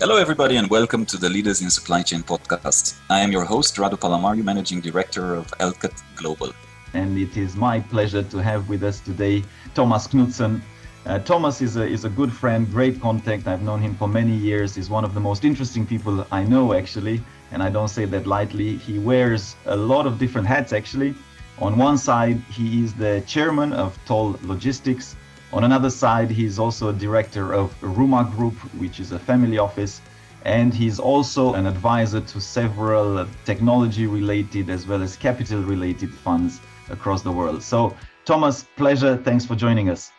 Hello, everybody, and welcome to the Leaders in Supply Chain podcast. I am your host, Radu Palamariu, Managing Director of Alcott Global. And it is my pleasure to have with us today Thomas Knudsen. Uh, Thomas is a, is a good friend, great contact. I've known him for many years. He's one of the most interesting people I know, actually, and I don't say that lightly. He wears a lot of different hats, actually. On one side, he is the chairman of Toll Logistics, on another side, he's also a director of Ruma Group, which is a family office, and he's also an advisor to several technology related as well as capital related funds across the world. So, Thomas, pleasure. Thanks for joining us.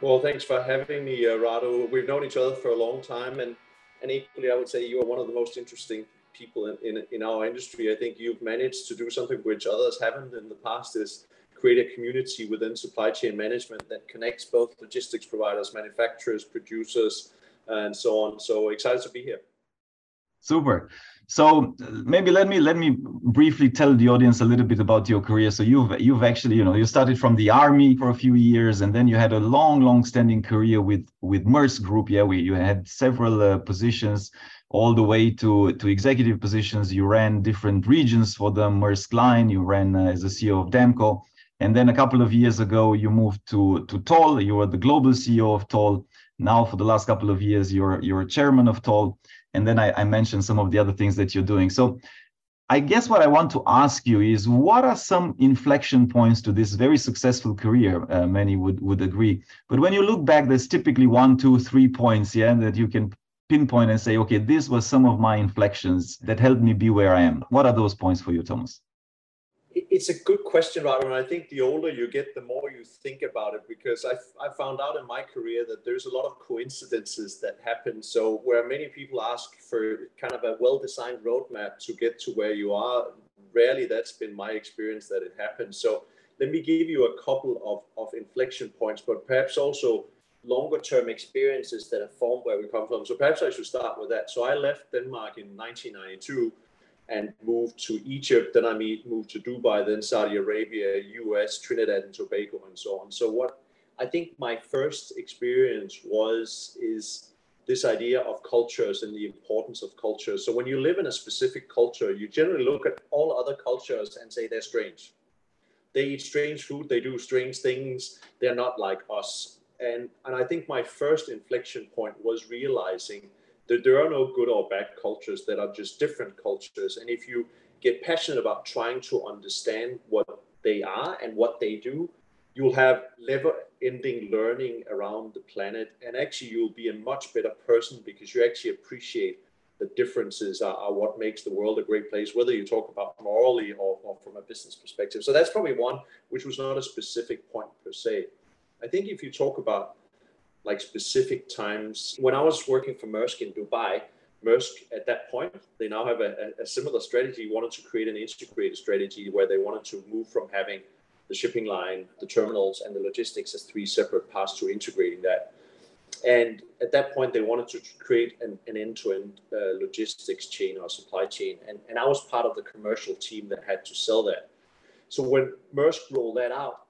Well, thanks for having me, uh, Radu. We've known each other for a long time, and, and equally, I would say you are one of the most interesting people in, in, in our industry. I think you've managed to do something which others haven't in the past is create a community within supply chain management that connects both logistics providers, manufacturers, producers, and so on. So excited to be here. Super. So maybe let me let me briefly tell the audience a little bit about your career. So you've you've actually you know you started from the army for a few years, and then you had a long, long-standing career with with Maersk Group. Yeah, we you had several uh, positions all the way to to executive positions. You ran different regions for the Maersk Line. You ran uh, as a CEO of Damco. And then a couple of years ago, you moved to, to Toll. You were the global CEO of Toll. Now, for the last couple of years, you're, you're chairman of Toll. And then I, I mentioned some of the other things that you're doing. So I guess what I want to ask you is what are some inflection points to this very successful career? Uh, many would, would agree. But when you look back, there's typically one, two, three points, yeah, that you can pinpoint and say, okay, this was some of my inflections that helped me be where I am. What are those points for you, Thomas? It's a good question. And I think the older you get, the more you think about it, because I, I found out in my career that there's a lot of coincidences that happen. So, where many people ask for kind of a well designed roadmap to get to where you are, rarely that's been my experience that it happens. So, let me give you a couple of, of inflection points, but perhaps also longer term experiences that have formed where we come from. So, perhaps I should start with that. So, I left Denmark in 1992 and moved to Egypt. Then I moved to Dubai, then Saudi Arabia, US, Trinidad and Tobago, and so on. So what I think my first experience was is this idea of cultures and the importance of cultures. So when you live in a specific culture, you generally look at all other cultures and say they're strange. They eat strange food, they do strange things, they're not like us. And and I think my first inflection point was realizing there, there are no good or bad cultures that are just different cultures and if you get passionate about trying to understand what they are and what they do you'll have never ending learning around the planet and actually you'll be a much better person because you actually appreciate the differences are, are, what makes the world a great place, whether you talk about morally or, or, from a business perspective. So that's probably one which was not a specific point per se. I think if you talk about like specific times. When I was working for Maersk in Dubai, Maersk at that point, they now have a, a, similar strategy, wanted to create an integrated strategy where they wanted to move from having the shipping line, the terminals, and the logistics as three separate parts to integrating that. And at that point, they wanted to create an, an end-to-end uh, logistics chain or supply chain. And, and I was part of the commercial team that had to sell that. So when Maersk rolled that out,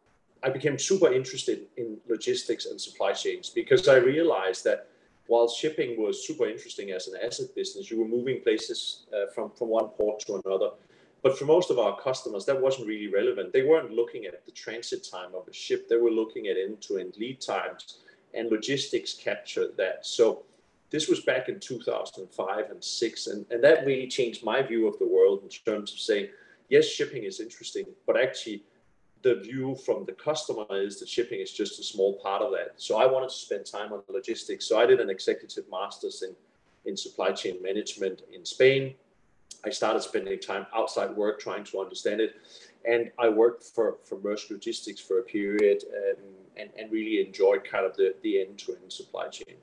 I became super interested in logistics and supply chains because I realized that while shipping was super interesting as an asset business, you were moving places uh, from, from one port to another. But for most of our customers, that wasn't really relevant. They weren't looking at the transit time of a ship, they were looking at end to end lead times, and logistics captured that. So this was back in 2005 and six, and, and that really changed my view of the world in terms of saying, yes, shipping is interesting, but actually, the view from the customer is that shipping is just a small part of that. So I wanted to spend time on logistics. So I did an executive master's in, in supply chain management in Spain. I started spending time outside work trying to understand it. And I worked for, for Maersk Logistics for a period um, and, and really enjoyed kind of the, the end-to-end supply chain.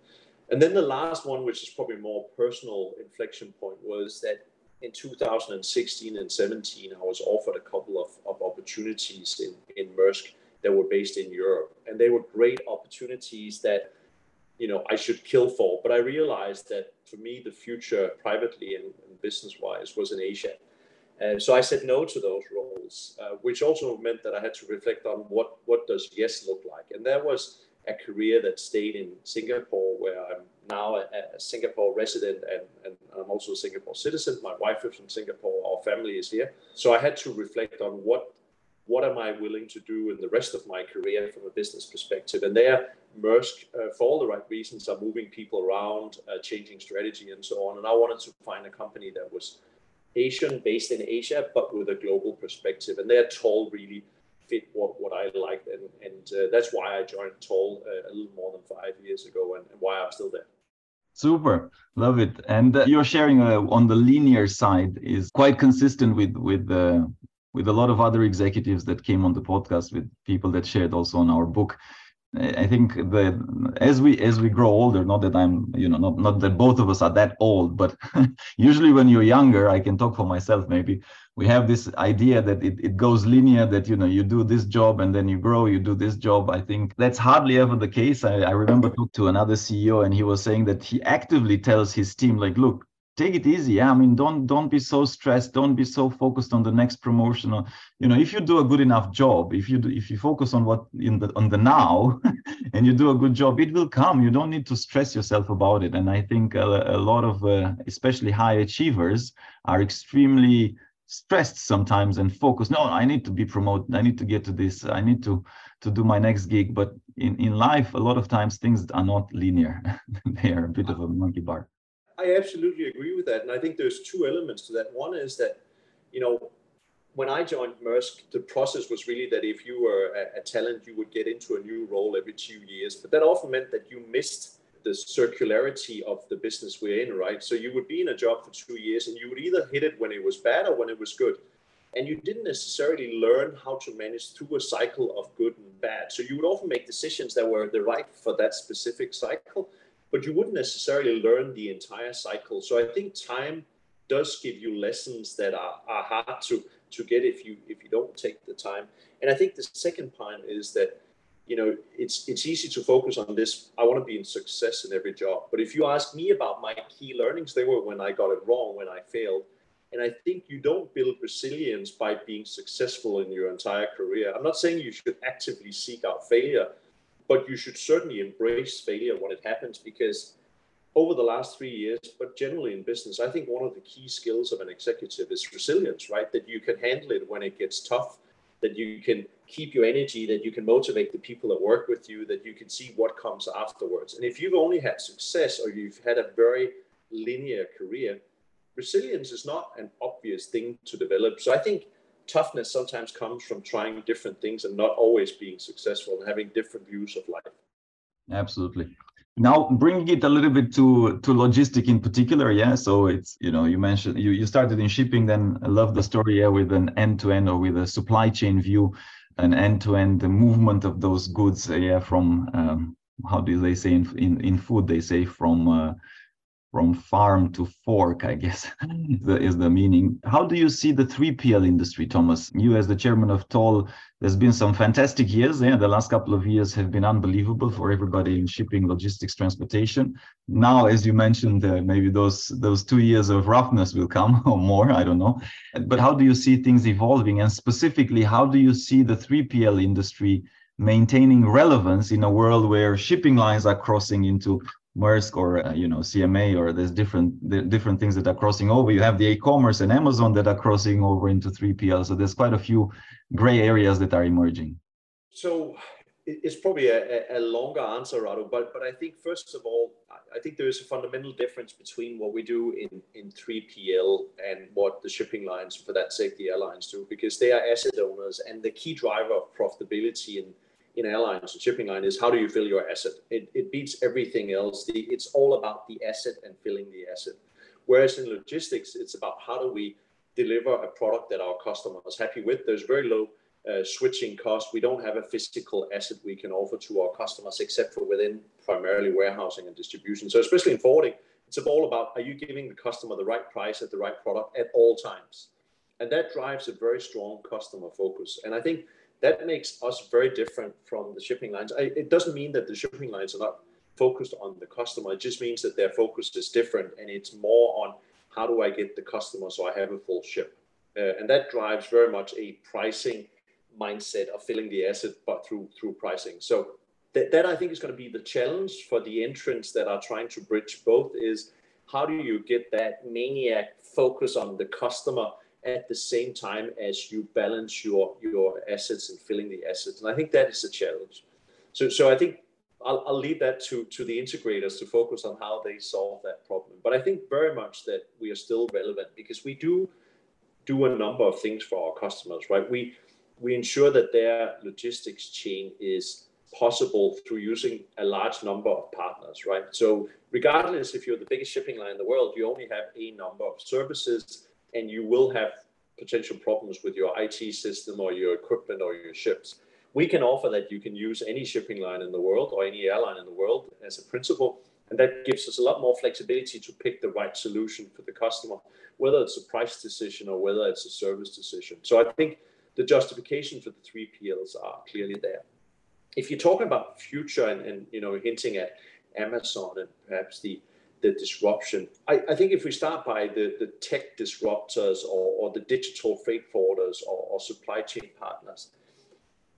And then the last one, which is probably more personal inflection point, was that in 2016 and 17, I was offered a couple of, of opportunities in, in Maersk that were based in Europe. And they were great opportunities that, you know, I should kill for. But I realized that for me, the future privately and, and business wise was in Asia. And so I said no to those roles, uh, which also meant that I had to reflect on what, what does yes look like. And that was a career that stayed in Singapore where I'm now a, a Singapore resident and, and, I'm also a Singapore citizen. My wife is from Singapore. Our family is here. So I had to reflect on what what am I willing to do in the rest of my career from a business perspective. And there, Maersk, uh, for all the right reasons, are moving people around, uh, changing strategy, and so on. And I wanted to find a company that was Asian, based in Asia, but with a global perspective. And they're Toll really fit what, what I liked. And, and uh, that's why I joined Toll uh, a little more than five years ago and, and why I'm still there. Super, love it. And uh, you're sharing uh, on the linear side is quite consistent with with uh, with a lot of other executives that came on the podcast with people that shared also on our book. I think that as we as we grow older, not that I'm, you know, not not that both of us are that old, but usually when you're younger, I can talk for myself maybe. We have this idea that it, it goes linear, that you know, you do this job and then you grow, you do this job. I think that's hardly ever the case. I, I remember talk to another CEO and he was saying that he actively tells his team, like, look, take it easy yeah? I mean don't don't be so stressed don't be so focused on the next promotion or you know if you do a good enough job if you do if you focus on what in the on the now and you do a good job it will come. You don't need to stress yourself about it. And i think a, a lot of uh, especially high achievers are extremely stressed sometimes and focused. No i need to be promoted i need to get to this i need to to do my next gig. But in in life a lot of times things are not linear. They are a bit of a monkey bar I absolutely agree with that. And I think there's two elements to that. One is that, you know, when I joined Maersk, the process was really that if you were a, a, talent, you would get into a new role every two years. But that often meant that you missed the circularity of the business we're in, right? So you would be in a job for two years and you would either hit it when it was bad or when it was good. And you didn't necessarily learn how to manage through a cycle of good and bad. So you would often make decisions that were the right for that specific cycle but you wouldn't necessarily learn the entire cycle. So I think time does give you lessons that are, are hard to, to get if you if you don't take the time. And I think the second point is that you know it's it's easy to focus on this. I want to be in success in every job. But if you ask me about my key learnings, they were when I got it wrong, when I failed. And I think you don't build resilience by being successful in your entire career. I'm not saying you should actively seek out failure, but you should certainly embrace failure when it happens because over the last three years, but generally in business, I think one of the key skills of an executive is resilience, right? That you can handle it when it gets tough, that you can keep your energy, that you can motivate the people that work with you, that you can see what comes afterwards. And if you've only had success or you've had a very linear career, resilience is not an obvious thing to develop. So I think toughness sometimes comes from trying different things and not always being successful and having different views of life. Absolutely. Now bringing it a little bit to to logistic in particular, yeah. So it's you know you mentioned you you started in shipping, then I love the story yeah with an end to end or with a supply chain view, an end to end the movement of those goods, yeah, from um, how do they say in in, in food they say from uh, from farm to fork, I guess is the meaning. How do you see the 3PL industry, Thomas? You, as the chairman of Toll, there's been some fantastic years. Yeah, the last couple of years have been unbelievable for everybody in shipping, logistics, transportation. Now, as you mentioned, uh, maybe those those two years of roughness will come or more. I don't know. But how do you see things evolving? And specifically, how do you see the 3PL industry? maintaining relevance in a world where shipping lines are crossing into Maersk or uh, you know CMA or there's different different things that are crossing over. You have the e-commerce and Amazon that are crossing over into 3PL. So there's quite a few gray areas that are emerging. So it's probably a, a longer answer, Radu, but but I think first of all, I think there is a fundamental difference between what we do in in 3PL and what the shipping lines, for that sake, the airlines do, because they are asset owners, and the key driver of profitability in in airlines and shipping line is how do you fill your asset? It, it beats everything else. The, it's all about the asset and filling the asset. Whereas in logistics, it's about how do we deliver a product that our customer is happy with. There's very low uh, switching cost. We don't have a physical asset we can offer to our customers except for within primarily warehousing and distribution. So especially in forwarding, it's all about are you giving the customer the right price at the right product at all times? And that drives a very strong customer focus. And I think that makes us very different from the shipping lines. I, it doesn't mean that the shipping lines are not focused on the customer. It just means that their focus is different and it's more on how do I get the customer so I have a full ship. Uh, and that drives very much a pricing mindset of filling the asset, but through through pricing. So that, that I think is going to be the challenge for the entrants that are trying to bridge both is how do you get that maniac focus on the customer at the same time as you balance your your assets and filling the assets. And i think that is a challenge. So so i think I'll, I'll leave that to to the integrators to focus on how they solve that problem. But i think very much that we are still relevant because we do do a number of things for our customers right? We we ensure that their logistics chain is possible through using a large number of partners, right? So regardless if you're the biggest shipping line in the world, you only have a number of services and you will have potential problems with your IT system or your equipment or your ships. We can offer that you can use any shipping line in the world or any airline in the world as a principle. And that gives us a lot more flexibility to pick the right solution for the customer, whether it's a price decision or whether it's a service decision. So I think the justification for the 3PLs are clearly there if you're talking about future and, and you know hinting at Amazon and perhaps the the disruption, I, I think if we start by the, the tech disruptors or, or the digital freight forwarders or, or supply chain partners,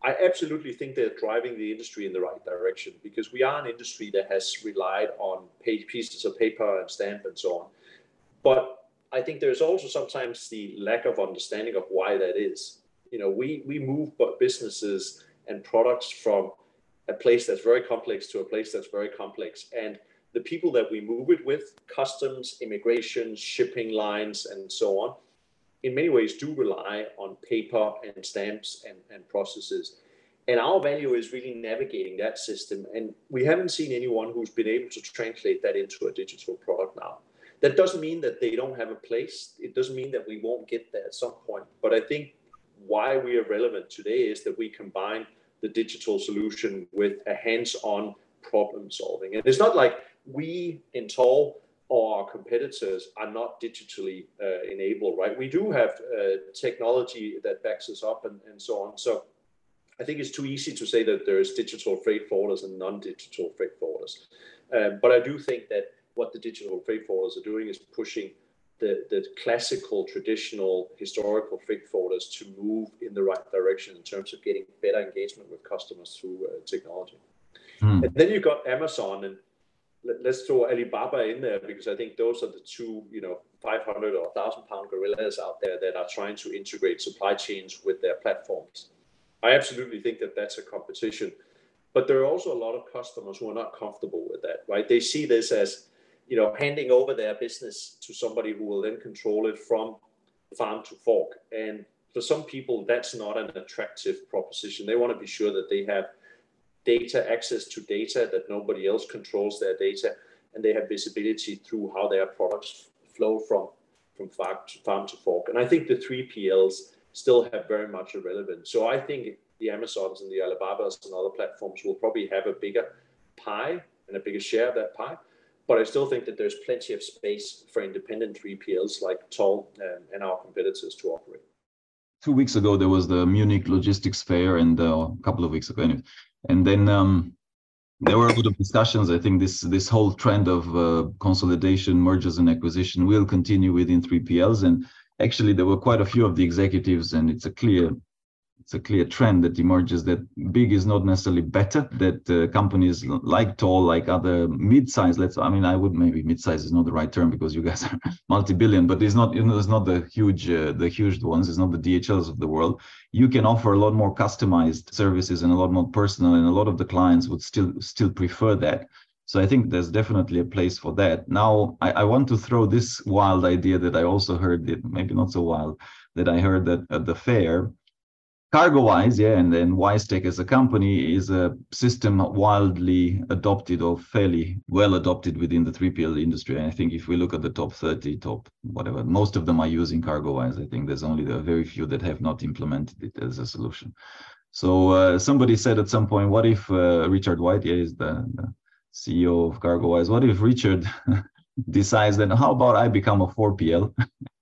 I absolutely think they're driving the industry in the right direction because we are an industry that has relied on pieces of paper and stamp and so on. But I think there's also sometimes the lack of understanding of why that is. You know, we we move businesses and products from a place that's very complex to a place that's very complex. And the people that we move it with, customs, immigration, shipping lines, and so on, in many ways do rely on paper and stamps and, and processes. And our value is really navigating that system. And we haven't seen anyone who's been able to translate that into a digital product now. That doesn't mean that they don't have a place. It doesn't mean that we won't get there at some point. But I think why we are relevant today is that we combine the digital solution with a hands-on problem solving. And it's not like we in Toll or our competitors are not digitally uh, enabled, right? We do have uh, technology that backs us up and, and so on. So I think it's too easy to say that there's digital freight forwarders and non-digital freight forwarders. Um, but I do think that what the digital freight forwarders are doing is pushing the, the classical, traditional, historical freight forwarders to move in the right direction in terms of getting better engagement with customers through uh, technology. Mm. And then you've got Amazon, and let, us throw Alibaba in there because I think those are the two, you know, 500 or 1,000 pound gorillas out there that are trying to integrate supply chains with their platforms. I absolutely think that that's a competition. But there are also a lot of customers who are not comfortable with that, right? They see this as you know, handing over their business to somebody who will then control it from farm to fork. And for some people, that's not an attractive proposition. They want to be sure that they have data, access to data, that nobody else controls their data, and they have visibility through how their products flow from, from farm, to, fork. And I think the 3PLs still have very much a relevance. So I think the Amazons and the Alibabas and other platforms will probably have a bigger pie and a bigger share of that pie but I still think that there's plenty of space for independent 3PLs like Toll um, and our competitors to operate. Two weeks ago, there was the Munich Logistics Fair, and uh, a couple of weeks ago, anyway. and then um, there were a lot of discussions. I think this this whole trend of uh, consolidation, mergers, and acquisition will continue within 3PLs. And actually, there were quite a few of the executives, and it's a clear it's a clear trend that emerges that big is not necessarily better that uh, companies like Toll like other mid-size let's i mean i would maybe mid-size is not the right term because you guys are multi-billion but it's not you know it's not the huge uh, the huge ones it's not the DHLs of the world you can offer a lot more customized services and a lot more personal and a lot of the clients would still still prefer that so I think there's definitely a place for that. Now, I, I, want to throw this wild idea that I also heard, maybe not so wild, that I heard that at the fair, CargoWise, yeah, and then WiseTech as a company is a system wildly adopted or fairly well adopted within the 3PL industry. And I think if we look at the top 30, top whatever, most of them are using CargoWise. I think there's only a very few that have not implemented it as a solution. So uh, somebody said at some point, what if uh, Richard White, yeah, is the, the CEO of CargoWise, what if Richard decides that how about I become a 4PL,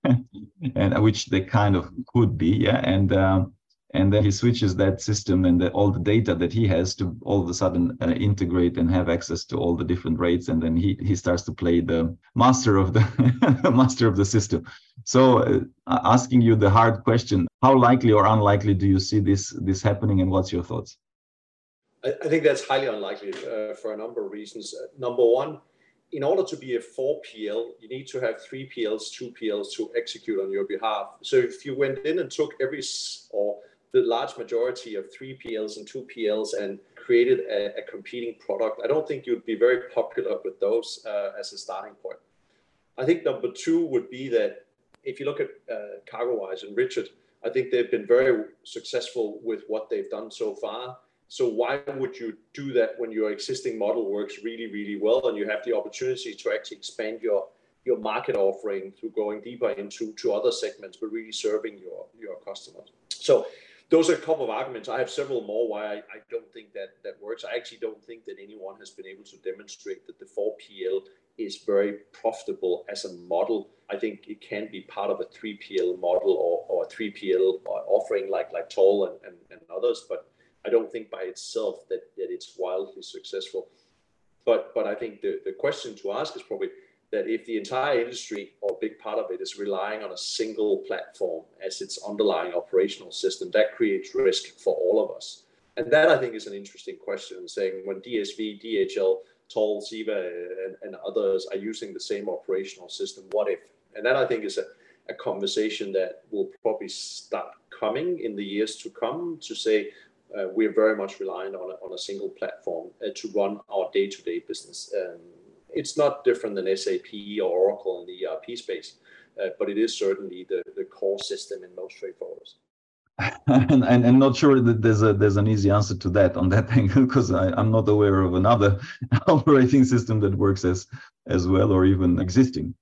and which they kind of could be, yeah, and um, and then he switches that system and the, all the data that he has to all of a sudden uh, integrate and have access to all the different rates and then he he starts to play the master of the master of the system so uh, asking you the hard question how likely or unlikely do you see this this happening and what's your thoughts I, I think that's highly unlikely uh, for a number of reasons. Uh, number one, in order to be a 4PL, you need to have 3 PLs, 2 PLs to execute on your behalf. So if you went in and took every or the large majority of 3 PLs and 2 PLs and created a, a competing product, I don't think you'd be very popular with those uh, as a starting point. I think number two would be that if you look at uh, CargoWise and Richard, I think they've been very successful with what they've done so far. So why would you do that when your existing model works really, really well and you have the opportunity to actually expand your your market offering through going deeper into to other segments, but really serving your your customers. So those are a couple of arguments. I have several more why I, I, don't think that that works. I actually don't think that anyone has been able to demonstrate that the 4PL is very profitable as a model. I think it can be part of a 3PL model or, or a 3PL offering like like Toll and, and, and others, but I don't think by itself that, that it's wildly successful. But but I think the, the question to ask is probably that if the entire industry or a big part of it is relying on a single platform as its underlying operational system, that creates risk for all of us. And that I think is an interesting question, saying when DSV, DHL, Toll, CEVA, and, and others are using the same operational system, what if? And that I think is a, a conversation that will probably start coming in the years to come to say, uh, we're very much reliant on a, on a single platform uh, to run our day-to-day business. Um, it's not different than SAP or Oracle in the ERP space, uh, but it is certainly the, the core system in most freight forwarders. and, and I'm not sure that there's a there's an easy answer to that on that angle because I'm not aware of another operating system that works as as well or even existing.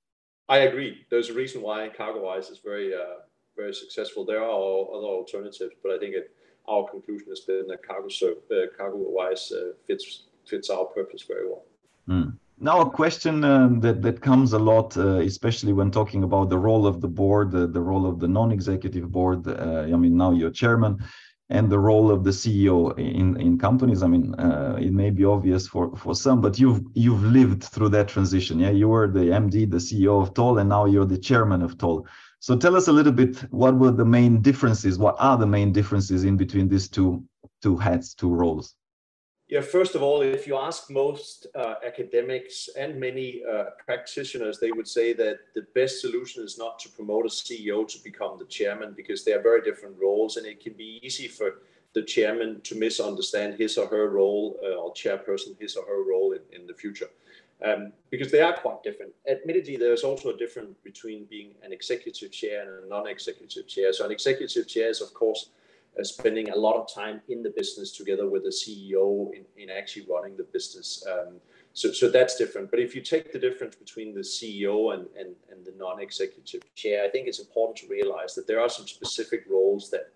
I agree. There's a reason why CargoWise is very uh, very successful. There are other alternatives, but I think it, our conclusion has been that Cargo uh, CargoWise uh, fits fits our purpose very well. Mm. Now, a question um, that that comes a lot, uh, especially when talking about the role of the board, the role of the non-executive board. Uh, I mean, now you're chairman, and the role of the CEO in in companies. I mean, uh, it may be obvious for for some, but you've you've lived through that transition. Yeah, you were the MD, the CEO of Toll, and now you're the chairman of Toll. So tell us a little bit what were the main differences? What are the main differences in between these two two hats, two roles? Yeah, first of all, if you ask most uh, academics and many uh, practitioners, they would say that the best solution is not to promote a CEO to become the chairman because they are very different roles, and it can be easy for the chairman to misunderstand his or her role uh, or chairperson his or her role in, in the future. Um, because they are quite different. Admittedly, there's also a difference between being an executive chair and a non-executive chair. So an executive chair is, of course, uh, spending a lot of time in the business together with the CEO in, in actually running the business. Um, so, so that's different. But if you take the difference between the CEO and, and, and the non-executive chair, I think it's important to realize that there are some specific roles that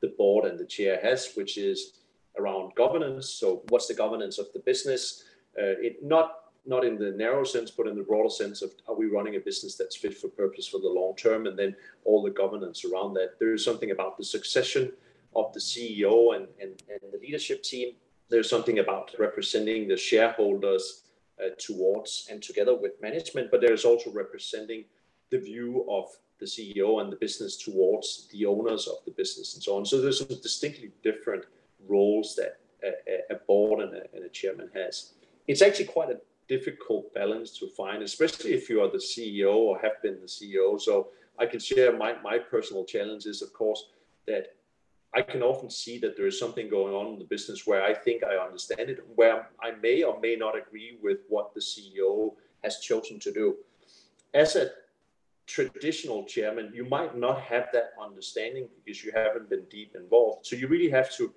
the board and the chair has, which is around governance. So what's the governance of the business? Uh, it not not in the narrow sense, but in the broader sense of are we running a business that's fit for purpose for the long term, and then all the governance around that. There is something about the succession of the CEO and, and, and the leadership team. There's something about representing the shareholders uh, towards and together with management, but there's also representing the view of the CEO and the business towards the owners of the business and so on. So there's some distinctly different roles that a, a board and a, and a chairman has. It's actually quite a difficult balance to find, especially if you are the CEO or have been the CEO. So I can share my, my personal challenges, of course, that I can often see that there is something going on in the business where I think I understand it, where I may or may not agree with what the CEO has chosen to do. As a traditional chairman, you might not have that understanding because you haven't been deep involved. So you really have to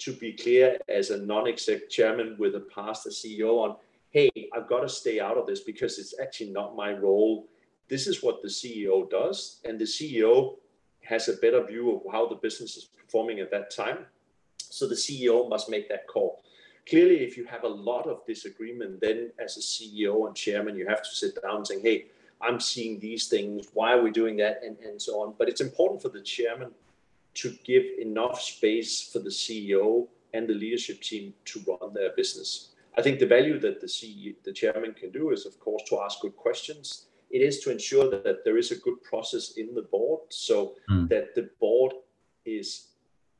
to be clear as a non-exec chairman with a past as CEO on, hey, I've got to stay out of this because it's actually not my role. This is what the CEO does, and the CEO has a better view of how the business is performing at that time. So the CEO must make that call. Clearly, if you have a lot of disagreement, then as a CEO and chairman, you have to sit down and say, hey, I'm seeing these things. Why are we doing that? And, and so on. But it's important for the chairman to give enough space for the CEO and the leadership team to run their business. I think the value that the CEO, the chairman can do is, of course, to ask good questions it is to ensure that there is a good process in the board so mm. that the board is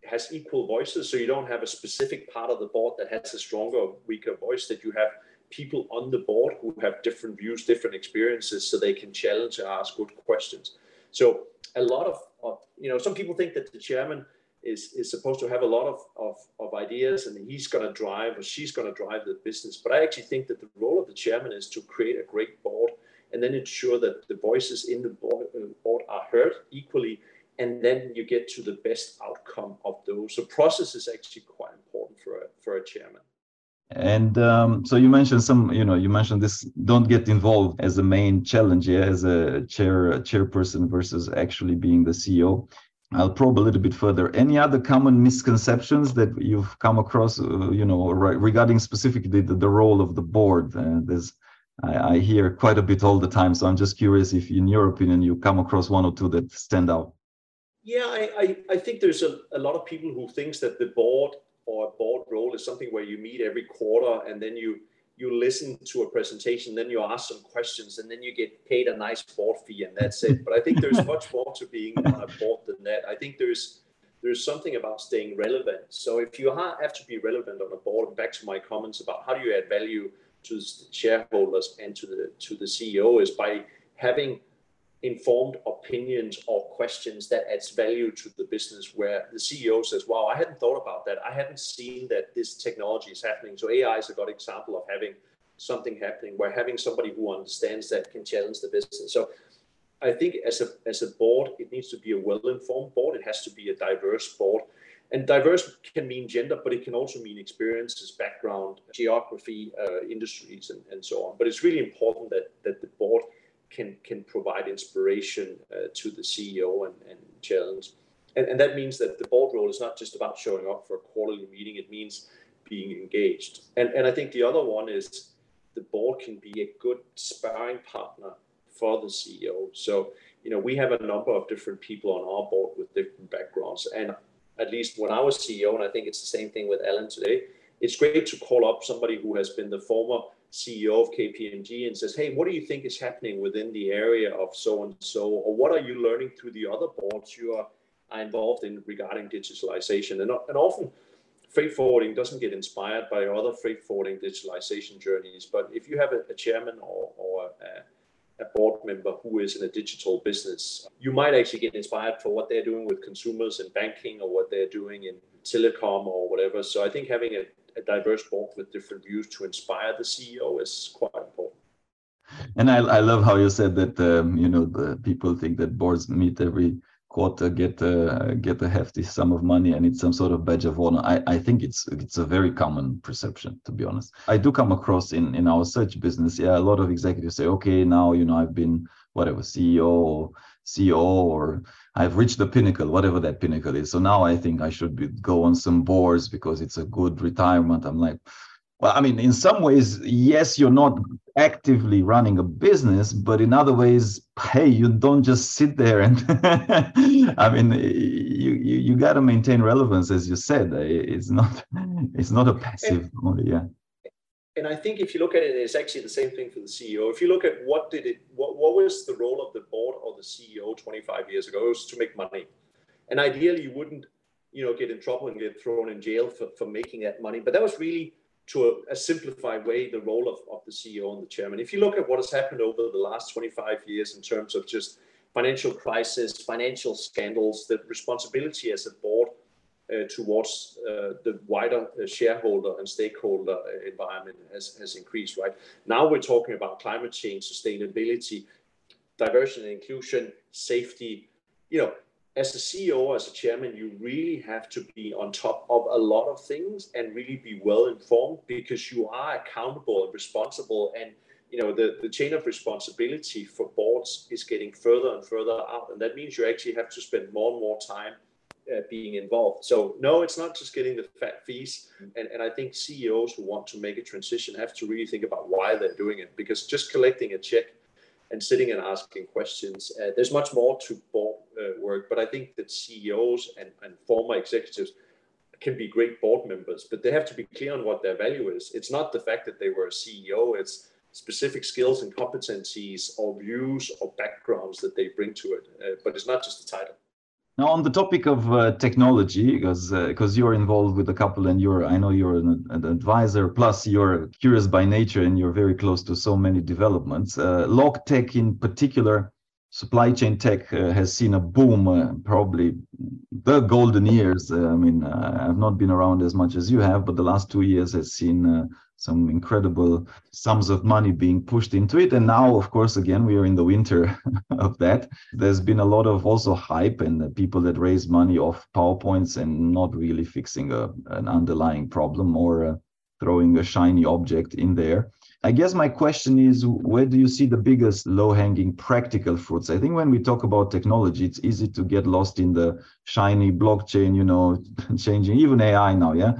has equal voices. So you don't have a specific part of the board that has a stronger or weaker voice, that you have people on the board who have different views, different experiences, so they can challenge and ask good questions. So a lot of, of you know, some people think that the chairman is, is supposed to have a lot of, of, of ideas and he's going to drive or she's going to drive the business. But I actually think that the role of the chairman is to create a great board and then ensure that the voices in the board, uh, board are heard equally and then you get to the best outcome of those. So process is actually quite important for a, for a chairman. And um, so you mentioned some, you know, you mentioned this. Don't get involved as a main challenge, yeah, as a chair chairperson versus actually being the CEO. I'll probe a little bit further. Any other common misconceptions that you've come across, uh, you know, regarding specifically the, the role of the board? Uh, there's, I, I, hear quite a bit all the time. So I'm just curious if, in your opinion, you come across one or two that stand out. Yeah, I, I, I think there's a, a lot of people who thinks that the board or board role is something where you meet every quarter and then you you listen to a presentation, then you ask some questions, and then you get paid a nice board fee, and that's it. But I think there's much more to being on a board than that. I think there's there's something about staying relevant. So if you have to be relevant on a board, and back to my comments about how do you add value to shareholders and to the to the CEO is by having informed opinions or questions that adds value to the business where the CEO says, wow, I hadn't thought about that. I hadn't seen that this technology is happening. So AI is a good example of having something happening where having somebody who understands that can challenge the business. So I think as a, as a board, it needs to be a well-informed board. It has to be a diverse board. And diverse can mean gender, but it can also mean experiences, background, geography, uh, industries, and, and so on. But it's really important that, that the board – can can provide inspiration uh, to the CEO and, and challenge. And, and that means that the board role is not just about showing up for a quarterly meeting, it means being engaged. And, and I think the other one is the board can be a good sparring partner for the CEO. So, you know, we have a number of different people on our board with different backgrounds. And at least when I was CEO, and I think it's the same thing with Alan today, it's great to call up somebody who has been the former CEO of KPMG and says, Hey, what do you think is happening within the area of so and so? Or what are you learning through the other boards you are, involved in regarding digitalization? And, and often, freight forwarding doesn't get inspired by other freight forwarding digitalization journeys. But if you have a, a chairman or, or a, a board member who is in a digital business, you might actually get inspired for what they're doing with consumers and banking or what they're doing in telecom or whatever. So I think having a a diverse board with different views to inspire the CEO is quite important. And I, I love how you said that um, you know the people think that boards meet every quarter, get a get a hefty sum of money, and it's some sort of badge of honor. I, I think it's it's a very common perception, to be honest. I do come across in in our search business, yeah, a lot of executives say, okay, now you know I've been whatever CEO CEO or I've reached the pinnacle, whatever that pinnacle is. So now I think I should be, go on some boards because it's a good retirement. I'm like, well, I mean, in some ways, yes, you're not actively running a business, but in other ways, hey, you don't just sit there and I mean, you you, you got to maintain relevance, as you said. It's not it's not a passive, yeah and I think if you look at it, it's actually the same thing for the CEO. If you look at what did it, what, what was the role of the board or the CEO 25 years ago? It was to make money, and ideally you wouldn't, you know, get in trouble and get thrown in jail for, for making that money. But that was really to a, a simplified way the role of, of the CEO and the chairman. If you look at what has happened over the last 25 years in terms of just financial crisis, financial scandals, the responsibility as a board towards uh, the wider uh, shareholder and stakeholder environment has, has increased, right? Now we're talking about climate change, sustainability, diversity and inclusion, safety. You know, as a CEO, as a chairman, you really have to be on top of a lot of things and really be well informed because you are accountable and responsible. And you know, the, the chain of responsibility for boards is getting further and further out. And that means you actually have to spend more and more time uh, being involved. So no, it's not just getting the fat fees. And, and I think CEOs who want to make a transition have to really think about why they're doing it because just collecting a check and sitting and asking questions, uh, there's much more to board uh, work. But I think that CEOs and, and former executives can be great board members, but they have to be clear on what their value is. It's not the fact that they were a CEO, it's specific skills and competencies or views or backgrounds that they bring to it. Uh, but it's not just the title. Now, on the topic of uh, technology, because because uh, you're involved with a couple, and you're I know you're an, an, advisor. Plus, you're curious by nature, and you're very close to so many developments. Uh, log tech, in particular, supply chain tech, uh, has seen a boom. Uh, probably the golden years. Uh, I mean, I've not been around as much as you have, but the last two years has seen some incredible sums of money being pushed into it. And now, of course, again, we are in the winter of that. There's been a lot of also hype and people that raise money off PowerPoints and not really fixing a, an underlying problem or uh, throwing a shiny object in there. I guess my question is where do you see the biggest low hanging practical fruits? I think when we talk about technology, it's easy to get lost in the shiny blockchain, you know, changing even AI now, yeah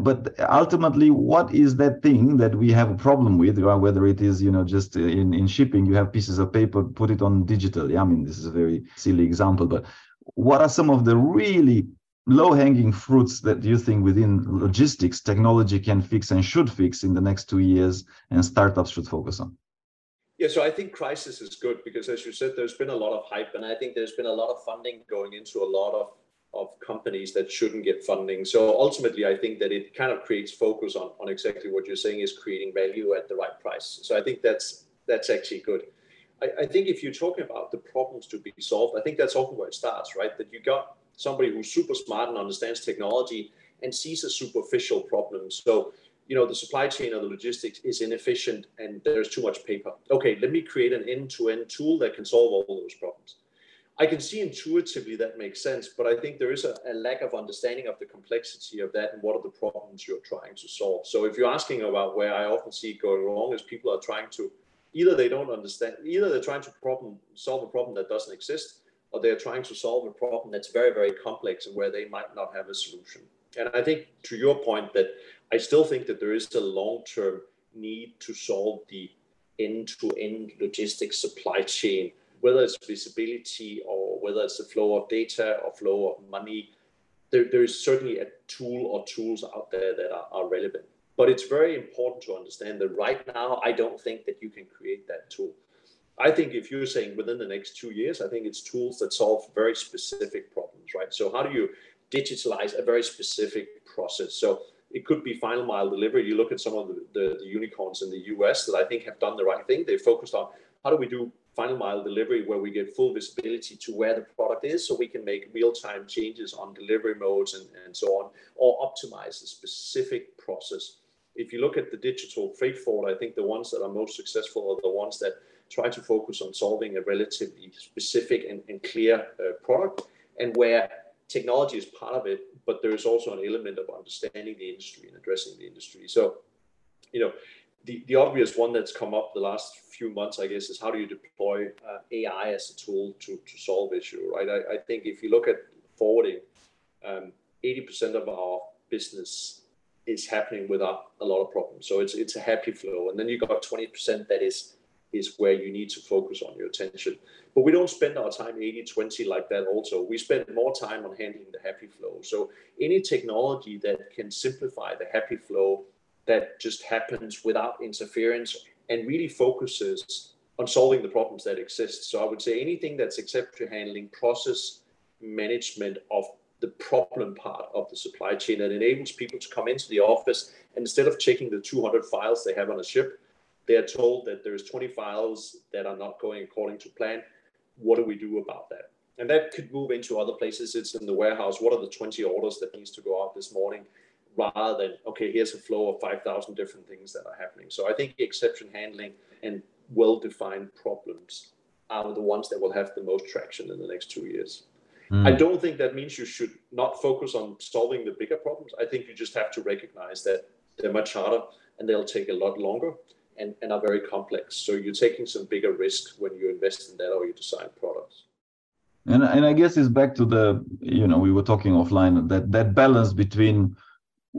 but ultimately what is that thing that we have a problem with uh, whether it is you know just uh, in, in shipping you have pieces of paper put it on digital. Yeah i mean this is a very silly example but what are some of the really low hanging fruits that you think within logistics technology can fix and should fix in the next two years and startups should focus on? Yeah, so I think crisis is good because, as you said, there's been a lot of hype, and I think there's been a lot of funding going into a lot of of companies that shouldn't get funding. So ultimately, I think that it kind of creates focus on, on exactly what you're saying is creating value at the right price. So I think that's that's actually good. I, I think if you're talking about the problems to be solved, I think that's often where it starts, right? That you got somebody who's super smart and understands technology and sees a superficial problem. So you know the supply chain or the logistics is inefficient and there's too much paper. Okay, let me create an end-to-end tool that can solve all those problems I can see intuitively that makes sense, but I think there is a, a, lack of understanding of the complexity of that and what are the problems you're trying to solve. So if you're asking about where I often see it going wrong is people are trying to either they don't understand, either they're trying to problem solve a problem that doesn't exist, or they're trying to solve a problem that's very, very complex and where they might not have a solution. And I think to your point that I still think that there is a long-term need to solve the end-to-end logistics supply chain whether it's visibility or whether it's the flow of data or flow of money, there, there is certainly a tool or tools out there that are, are relevant. But it's very important to understand that right now, I don't think that you can create that tool. I think if you're saying within the next two years, I think it's tools that solve very specific problems, right? So how do you digitalize a very specific process? So it could be final mile delivery. You look at some of the, the, the unicorns in the US that I think have done the right thing. They focused on how do we do final mile delivery where we get full visibility to where the product is so we can make real-time changes on delivery modes and, and so on or optimize the specific process. If you look at the digital freight forward i think the ones that are most successful are the ones that try to focus on solving a relatively specific and, and clear uh, product and where technology is part of it but there is also an element of understanding the industry and addressing the industry. So you know the, obvious one that's come up the last few months, I guess, is how do you deploy uh, AI as a tool to, to solve issue, right? I, I think if you look at forwarding, um, 80% of our business is happening without a lot of problems. So it's it's a happy flow. And then you got 20% that is is where you need to focus on your attention. But we don't spend our time 80-20 like that also. We spend more time on handling the happy flow. So any technology that can simplify the happy flow that just happens without interference and really focuses on solving the problems that exist. So I would say anything that's exception handling, process management of the problem part of the supply chain that enables people to come into the office and instead of checking the 200 files they have on a ship, they are told that there's 20 files that are not going according to plan. What do we do about that? And that could move into other places. It's in the warehouse. What are the 20 orders that needs to go out this morning? Rather than okay here's a flow of 5000 different things that are happening. So i think exception handling and well-defined problems are the ones that will have the most traction in the next two years. Mm. i don't think that means you should not focus on solving the bigger problems. I think you just have to recognize that they're much harder and they'll take a lot longer and, and are very complex. So you're taking some bigger risk when you invest in that or you design products. And, and i guess it's back to the you know we were talking offline that that balance between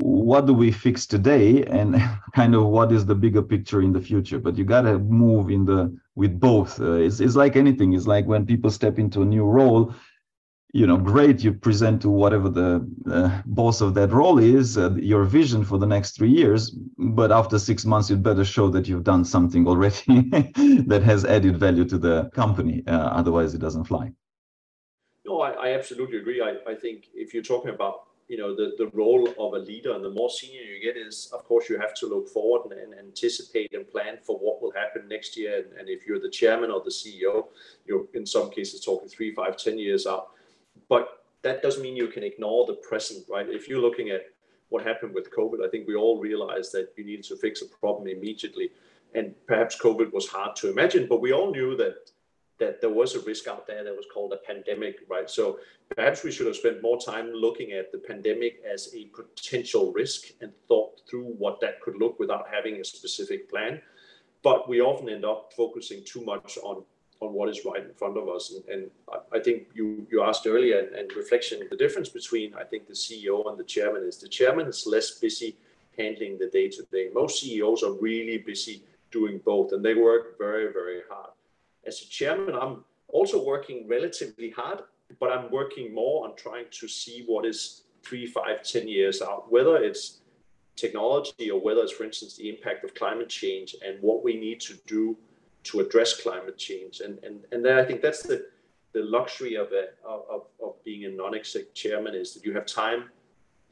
what do we fix today and kind of what is the bigger picture in the future? But you got to move in the with both. Uh, it's, it's like anything. It's like when people step into a new role you know great you present to whatever the uh, boss of that role is uh, your vision for the next three years but after six months you'd better show that you've done something already that has added value to the company. Uh, otherwise it doesn't fly. No, I, I absolutely agree. I, I think if you're talking about you know the, the role of a leader and the more senior you get is of course you have to look forward and, and anticipate and plan for what will happen next year. And, and, if you're the chairman or the ceo you're in some cases talking three five ten years out. But that doesn't mean you can ignore the present right? If you're looking at what happened with covid i think we all realized that you needed to fix a problem immediately. And perhaps covid was hard to imagine but we all knew that that there was a risk out there that was called a pandemic, right? So perhaps we should have spent more time looking at the pandemic as a potential risk and thought through what that could look without having a specific plan. But we often end up focusing too much on on what is right in front of us. And, and I think you you asked earlier and, and reflection, the difference between I think the CEO and the chairman is the chairman is less busy handling the day to day. Most CEOs are really busy doing both, and they work very very hard as a chairman, I'm also working relatively hard, but I'm working more on trying to see what is three, five, ten years out, whether it's technology or whether it's, for instance, the impact of climate change and what we need to do to address climate change. And and and then I think that's the the luxury of a of, of being a non-exec chairman is that you have time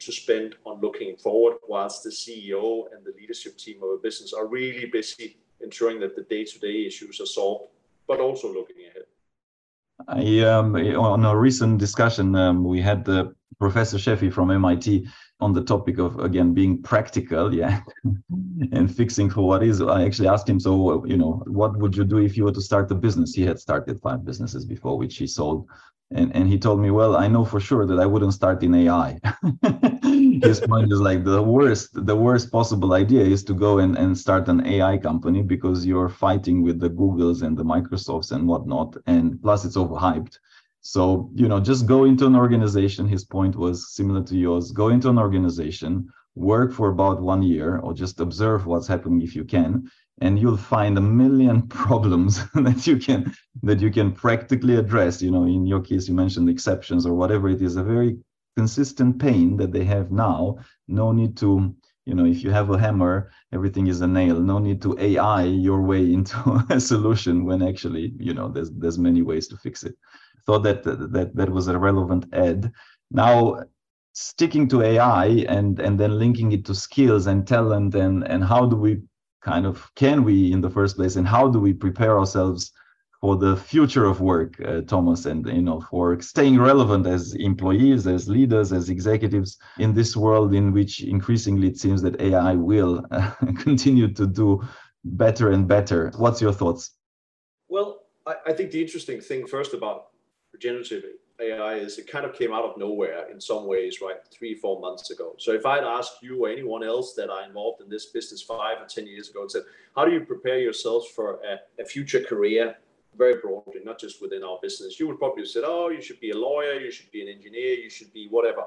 to spend on looking forward whilst the CEO and the leadership team of a business are really busy ensuring that the day-to-day issues are solved but also looking ahead. I, um, on a recent discussion, um, we had the Professor Sheffi from MIT on the topic of again being practical, yeah, and fixing for what is. I actually asked him, so you know, what would you do if you were to start a business? He had started five businesses before, which he sold, and and he told me, well, I know for sure that I wouldn't start in AI. his point is like the worst the worst possible idea is to go and, and start an ai company because you're fighting with the googles and the microsofts and whatnot and plus it's overhyped. So you know just go into an organization his point was similar to yours go into an organization work for about one year or just observe what's happening if you can and you'll find a million problems that you can that you can practically address. You know in your case you mentioned exceptions or whatever it is a very consistent pain that they have now no need to you know if you have a hammer everything is a nail no need to ai your way into a solution when actually you know there's there's many ways to fix it thought that that that was a relevant ad. now sticking to ai and and then linking it to skills and talent and and how do we kind of can we in the first place and how do we prepare ourselves for the future of work, uh, Thomas, and you know for staying relevant as employees, as leaders, as executives in this world in which increasingly it seems that AI will uh, continue to do better and better. What's your thoughts? Well, I, I think the interesting thing first about generative AI is it kind of came out of nowhere in some ways, right? Three, four months ago. So if I'd asked you or anyone else that are involved in this business five or 10 years ago and said, how do you prepare yourselves for a, a future career very broadly, not just within our business, you would probably have said, oh, you should be a lawyer, you should be an engineer, you should be whatever.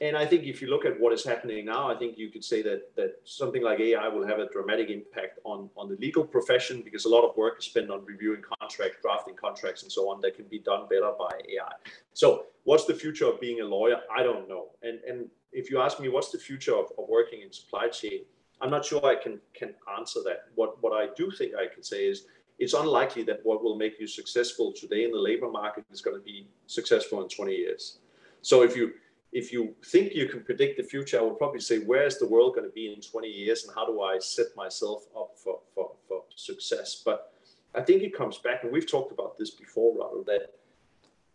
And I think if you look at what is happening now, I think you could say that that something like AI will have a dramatic impact on, on the legal profession because a lot of work is spent on reviewing contracts, drafting contracts, and so on that can be done better by AI. So what's the future of being a lawyer? I don't know. And and if you ask me what's the future of, of working in supply chain, I'm not sure I can can answer that. What what I do think I can say is it's unlikely that what will make you successful today in the labor market is going to be successful in 20 years. So if you if you think you can predict the future, I would probably say, where is the world going to be in 20 years, and how do I set myself up for, for, for success? But I think it comes back, and we've talked about this before, rather that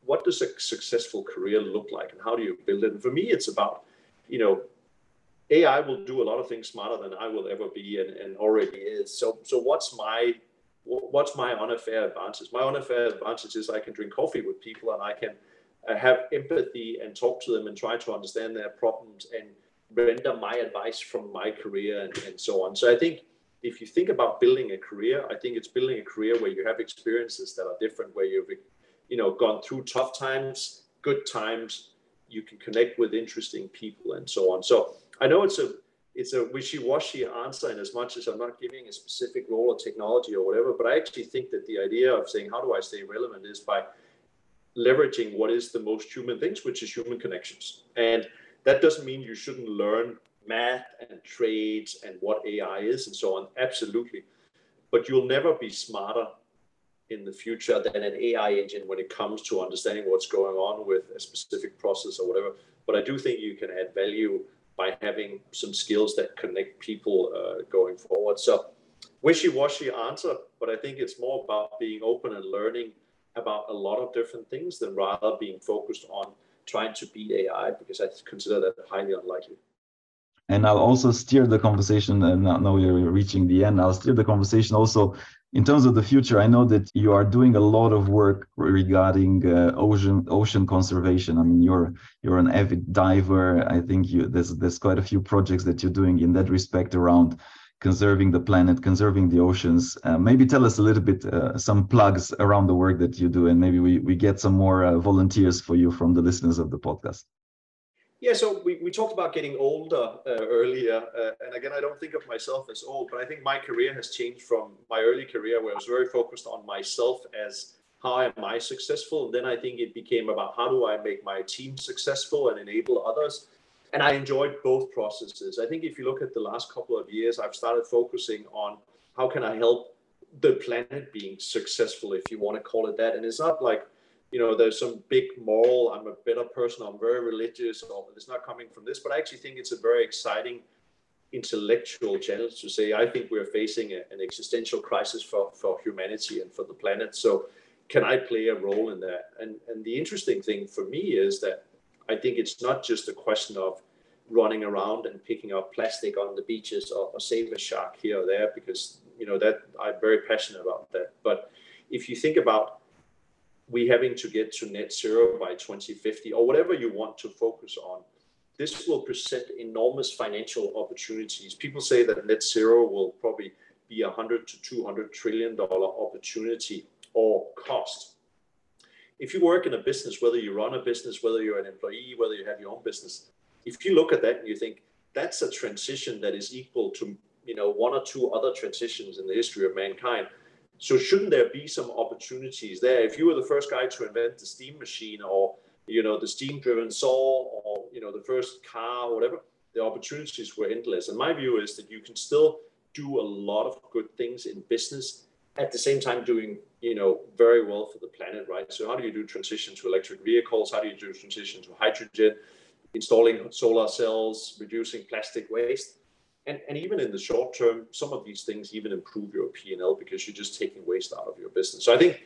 what does a successful career look like, and how do you build it? And for me, it's about, you know, AI will do a lot of things smarter than I will ever be, and, and already is. So, so what's my what's my unfair advantage? My unfair advantage is I can drink coffee with people and I can uh, have empathy and talk to them and try to understand their problems and render my advice from my career and, and so on. So I think if you think about building a career, I think it's building a career where you have experiences that are different, where you've you know gone through tough times, good times, you can connect with interesting people and so on. So I know it's a it's a wishy-washy answer in as much as I'm not giving a specific role or technology or whatever, but I actually think that the idea of saying, how do I stay relevant is by leveraging what is the most human things, which is human connections. And that doesn't mean you shouldn't learn math and trades and what AI is and so on. Absolutely. But you'll never be smarter in the future than an AI engine when it comes to understanding what's going on with a specific process or whatever. But I do think you can add value by having some skills that connect people uh, going forward. So wishy-washy answer, but I think it's more about being open and learning about a lot of different things than rather being focused on trying to beat AI because I consider that highly unlikely. And I'll also steer the conversation, and now we're reaching the end. I'll steer the conversation also in terms of the future. I know that you are doing a lot of work regarding uh, ocean ocean conservation. I mean, you're you're an avid diver. I think you there's there's quite a few projects that you're doing in that respect around conserving the planet, conserving the oceans. Uh, maybe tell us a little bit, uh, some plugs around the work that you do, and maybe we, we get some more uh, volunteers for you from the listeners of the podcast. Yeah, so we, we talked about getting older uh, earlier. Uh, and again, I don't think of myself as old, but I think my career has changed from my early career where I was very focused on myself as how am I successful? And then I think it became about how do I make my team successful and enable others and I enjoyed both processes. I think if you look at the last couple of years, I've started focusing on how can I help the planet being successful, if you want to call it that. And it's not like, you know, there's some big moral, I'm a better person, I'm very religious, or it's not coming from this, but I actually think it's a very exciting intellectual challenge to say, I think we're facing a, an existential crisis for, for humanity and for the planet. So can I play a role in that? And, and the interesting thing for me is that I think it's not just a question of running around and picking up plastic on the beaches or, or save a shark here or there because you know that I'm very passionate about that. But if you think about we having to get to net zero by 2050 or whatever you want to focus on, this will present enormous financial opportunities. People say that net zero will probably be a 100 to 200 trillion dollar opportunity or cost if you work in a business, whether you run a business, whether you're an employee, whether you have your own business, if you look at that and you think that's a transition that is equal to you know one or two other transitions in the history of mankind. So shouldn't there be some opportunities there? If you were the first guy to invent the steam machine or you know the steam-driven saw or you know the first car or whatever, the opportunities were endless. And my view is that you can still do a lot of good things in business at the same time doing you know very well for the planet right so how do you do transition to electric vehicles how do you do transition to hydrogen installing solar cells reducing plastic waste and, and even in the short term some of these things even improve your p&l because you're just taking waste out of your business so i think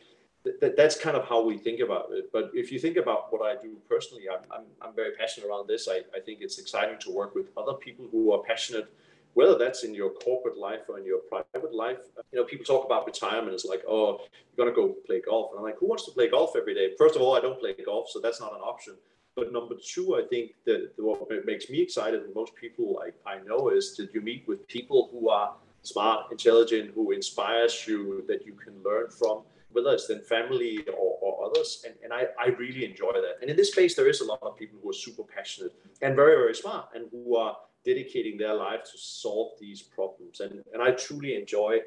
that, that's kind of how we think about it but if you think about what i do personally i'm, I'm, I'm very passionate around this I, I think it's exciting to work with other people who are passionate whether that's in your corporate life or in your private life. You know, people talk about retirement It's like, oh, you're going to go play golf. And I'm like, who wants to play golf every day? First of all, I don't play golf, so that's not an option. But number two, I think that what makes me excited and most people I, I know is that you meet with people who are smart, intelligent, who inspires you, that you can learn from, whether it's then family or, or others. And, and I, I really enjoy that. And in this space, there is a lot of people who are super passionate and very, very smart and who are dedicating their life to solve these problems. And, and I truly enjoy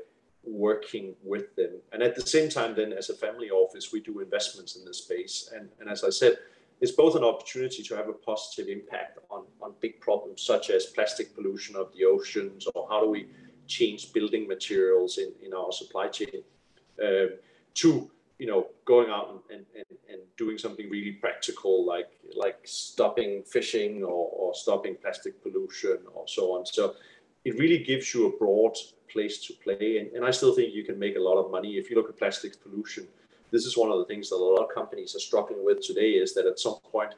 working with them. And at the same time, then as a family office, we do investments in this space. And, and as I said, it's both an opportunity to have a positive impact on, on big problems such as plastic pollution of the oceans or how do we change building materials in, in our supply chain. Uh, to you know going out and, and, and doing something really practical like like stopping fishing or, or stopping plastic pollution or so on. So it really gives you a broad place to play and, and i still think you can make a lot of money. If you look at plastic pollution this is one of the things that a lot of companies are struggling with today is that at some point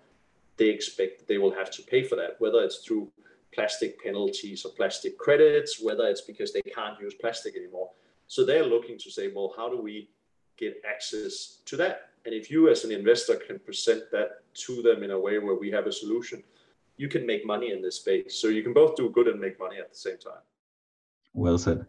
they expect they will have to pay for that whether it's through plastic penalties or plastic credits whether it's because they can't use plastic anymore so they're looking to say well how do we get access to that. And if you, as an investor, can present that to them in a way where we have a solution, you can make money in this space. So you can both do good and make money at the same time. Well said.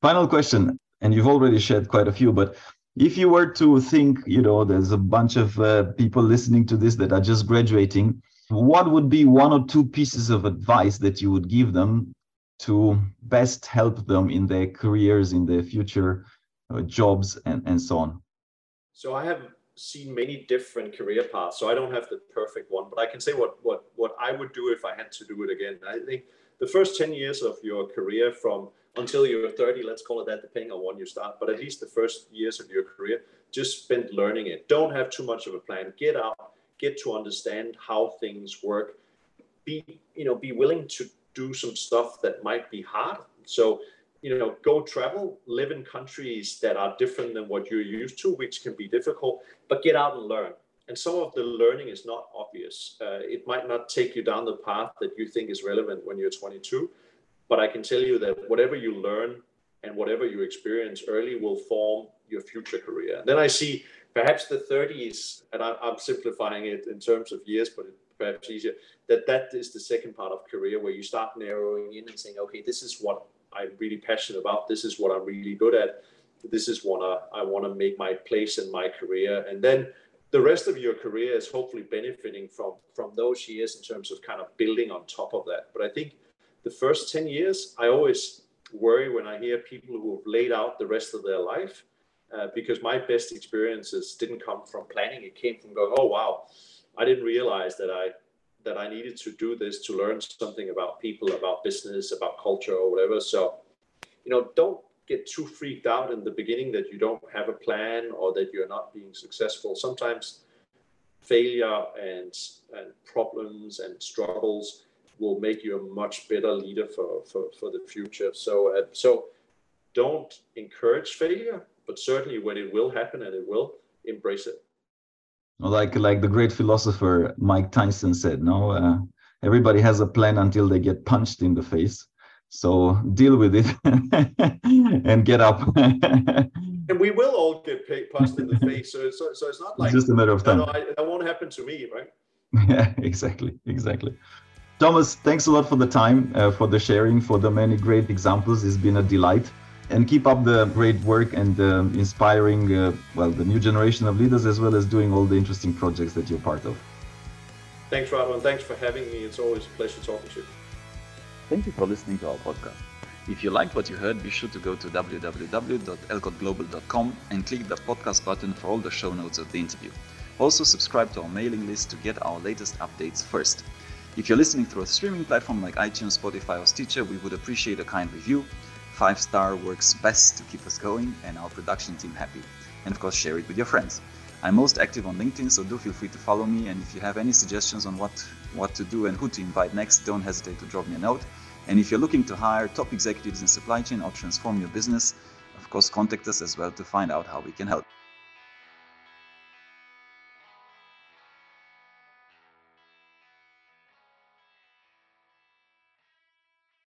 Final question, and you've already shared quite a few, but if you were to think, you know, there's a bunch of uh, people listening to this that are just graduating, what would be one or two pieces of advice that you would give them to best help them in their careers, in their future uh, jobs, and, and so on? So I have seen many different career paths, so I don't have the perfect one, but I can say what what what I would do if I had to do it again. I think the first 10 years of your career from until you're 30, let's call it that, depending on when you start, but at least the first years of your career, just spend learning it. Don't have too much of a plan. Get out, get to understand how things work. Be, you know, be willing to do some stuff that might be hard. So, you know, go travel, live in countries that are different than what you're used to, which can be difficult, but get out and learn. And some of the learning is not obvious. Uh, it might not take you down the path that you think is relevant when you're 22, but I can tell you that whatever you learn and whatever you experience early will form your future career. And then I see perhaps the 30s, and I, am simplifying it in terms of years, but perhaps easier, that that is the second part of career where you start narrowing in and saying, okay, this is what I'm really passionate about. This is what I'm really good at. This is what I, I want to make my place in my career. And then the rest of your career is hopefully benefiting from from those years in terms of kind of building on top of that. But I think the first 10 years, I always worry when I hear people who have laid out the rest of their life uh, because my best experiences didn't come from planning. It came from going, oh wow, I didn't realize that I that I needed to do this to learn something about people, about business, about culture, or whatever. So, you know, don't get too freaked out in the beginning that you don't have a plan or that you're not being successful. Sometimes failure and and problems and struggles will make you a much better leader for for, for the future. So uh, so don't encourage failure, but certainly when it will happen and it will, embrace it. Like like the great philosopher Mike Tyson said, no, uh, everybody has a plan until they get punched in the face. So deal with it and get up. and we will all get punched in the face. So, so, so it's not like it's just a matter of time. No, no, that won't happen to me, right? Yeah, exactly, exactly. Thomas, thanks a lot for the time, uh, for the sharing, for the many great examples. It's been a delight. And keep up the great work and uh, inspiring, uh, well, the new generation of leaders as well as doing all the interesting projects that you're part of. Thanks, Radu, thanks for having me. It's always a pleasure talking to you. Thank you for listening to our podcast. If you liked what you heard, be sure to go to www.alcottglobal.com and click the podcast button for all the show notes of the interview. Also, subscribe to our mailing list to get our latest updates first. If you're listening through a streaming platform like iTunes, Spotify, or Stitcher, we would appreciate a kind review. Five star works best to keep us going and our production team happy. And of course, share it with your friends. I'm most active on LinkedIn, so do feel free to follow me. And if you have any suggestions on what, what to do and who to invite next, don't hesitate to drop me a note. And if you're looking to hire top executives in supply chain or transform your business, of course, contact us as well to find out how we can help.